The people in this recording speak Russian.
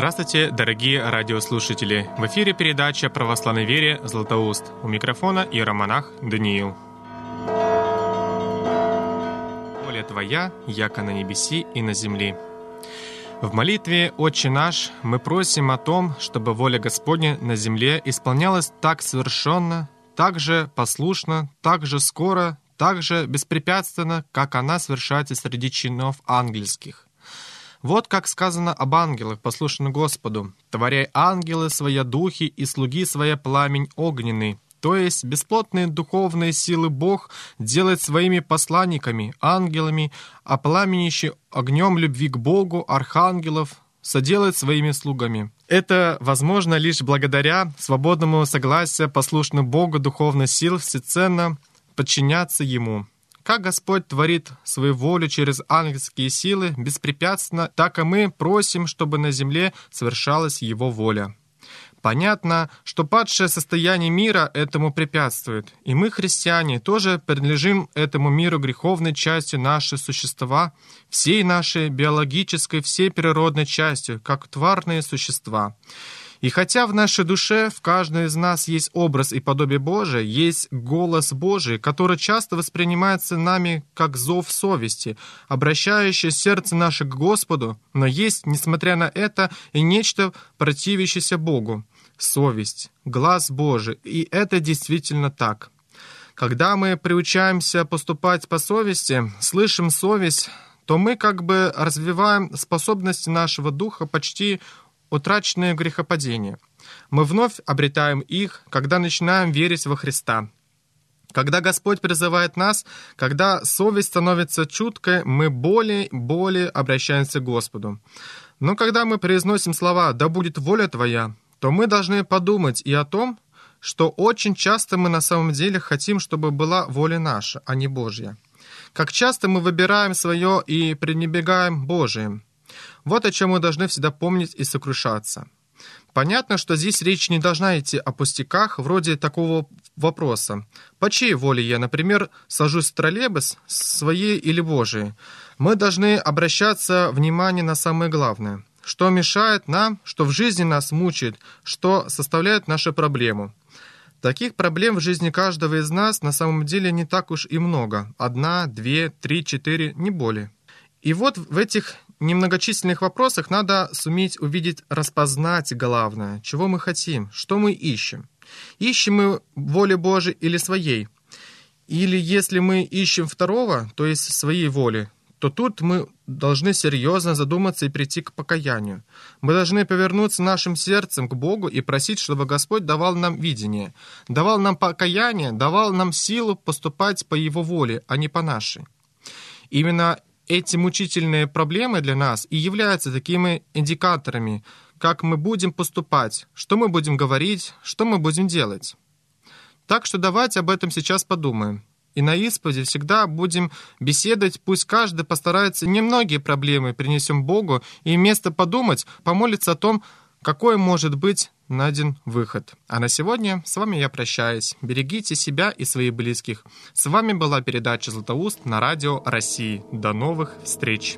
Здравствуйте, дорогие радиослушатели! В эфире передача православной вере «Златоуст». У микрофона иеромонах Даниил. Воля Твоя, яко на небеси и на земли. В молитве «Отче наш» мы просим о том, чтобы воля Господня на земле исполнялась так совершенно, так же послушно, так же скоро, так же беспрепятственно, как она совершается среди чинов ангельских. Вот как сказано об ангелах, послушных Господу, «Творяй ангелы свои духи и слуги своя пламень огненный». То есть бесплотные духовные силы Бог делает своими посланниками, ангелами, а пламенищи огнем любви к Богу, архангелов, соделает своими слугами. Это возможно лишь благодаря свободному согласию послушных Богу духовных сил всеценно подчиняться Ему. Как Господь творит свою волю через ангельские силы беспрепятственно, так и мы просим, чтобы на земле совершалась Его воля. Понятно, что падшее состояние мира этому препятствует, и мы, христиане, тоже принадлежим этому миру греховной частью нашего существа, всей нашей биологической, всей природной частью, как тварные существа. И хотя в нашей душе в каждом из нас есть образ и подобие Божие, есть голос Божий, который часто воспринимается нами как зов совести, обращающий сердце наше к Господу, но есть, несмотря на это, и нечто противящееся Богу — совесть, глаз Божий, и это действительно так. Когда мы приучаемся поступать по совести, слышим совесть, то мы как бы развиваем способности нашего духа почти утраченное грехопадение. Мы вновь обретаем их, когда начинаем верить во Христа. Когда Господь призывает нас, когда совесть становится чуткой, мы более и более обращаемся к Господу. Но когда мы произносим слова «Да будет воля Твоя», то мы должны подумать и о том, что очень часто мы на самом деле хотим, чтобы была воля наша, а не Божья. Как часто мы выбираем свое и пренебегаем Божиим. Вот о чем мы должны всегда помнить и сокрушаться. Понятно, что здесь речь не должна идти о пустяках, вроде такого вопроса. По чьей воле я, например, сажусь в троллейбус, своей или Божией? Мы должны обращаться внимание на самое главное. Что мешает нам, что в жизни нас мучает, что составляет нашу проблему. Таких проблем в жизни каждого из нас на самом деле не так уж и много. Одна, две, три, четыре, не более. И вот в этих немногочисленных вопросах надо суметь увидеть, распознать главное, чего мы хотим, что мы ищем. Ищем мы воли Божией или своей? Или если мы ищем второго, то есть своей воли, то тут мы должны серьезно задуматься и прийти к покаянию. Мы должны повернуться нашим сердцем к Богу и просить, чтобы Господь давал нам видение, давал нам покаяние, давал нам силу поступать по Его воле, а не по нашей. Именно эти мучительные проблемы для нас и являются такими индикаторами, как мы будем поступать, что мы будем говорить, что мы будем делать. Так что давайте об этом сейчас подумаем. И на исповеди всегда будем беседовать, пусть каждый постарается немногие проблемы принесем Богу, и вместо подумать, помолиться о том, какой может быть найден выход. А на сегодня с вами я прощаюсь. Берегите себя и своих близких. С вами была передача «Златоуст» на радио России. До новых встреч!